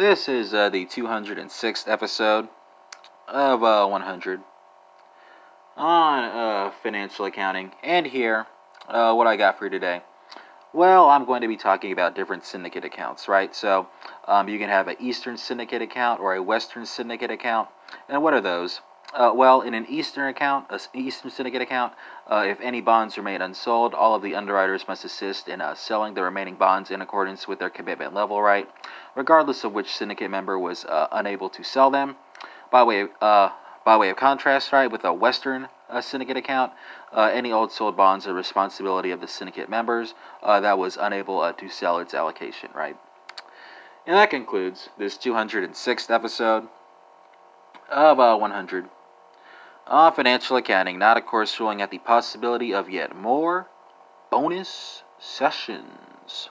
This is uh, the 206th episode of uh, 100 on uh, financial accounting. And here, uh, what I got for you today. Well, I'm going to be talking about different syndicate accounts, right? So um, you can have an Eastern syndicate account or a Western syndicate account. And what are those? Uh, well, in an Eastern account, an Eastern syndicate account, uh, if any bonds remain unsold, all of the underwriters must assist in uh, selling the remaining bonds in accordance with their commitment level right, regardless of which syndicate member was uh, unable to sell them. By way uh, by way of contrast, right, with a Western uh, syndicate account, any old sold bonds are responsibility of the syndicate members that was unable to sell its allocation, right. And that concludes this 206th episode of 100 uh, financial accounting, not of course ruling out the possibility of yet more bonus sessions.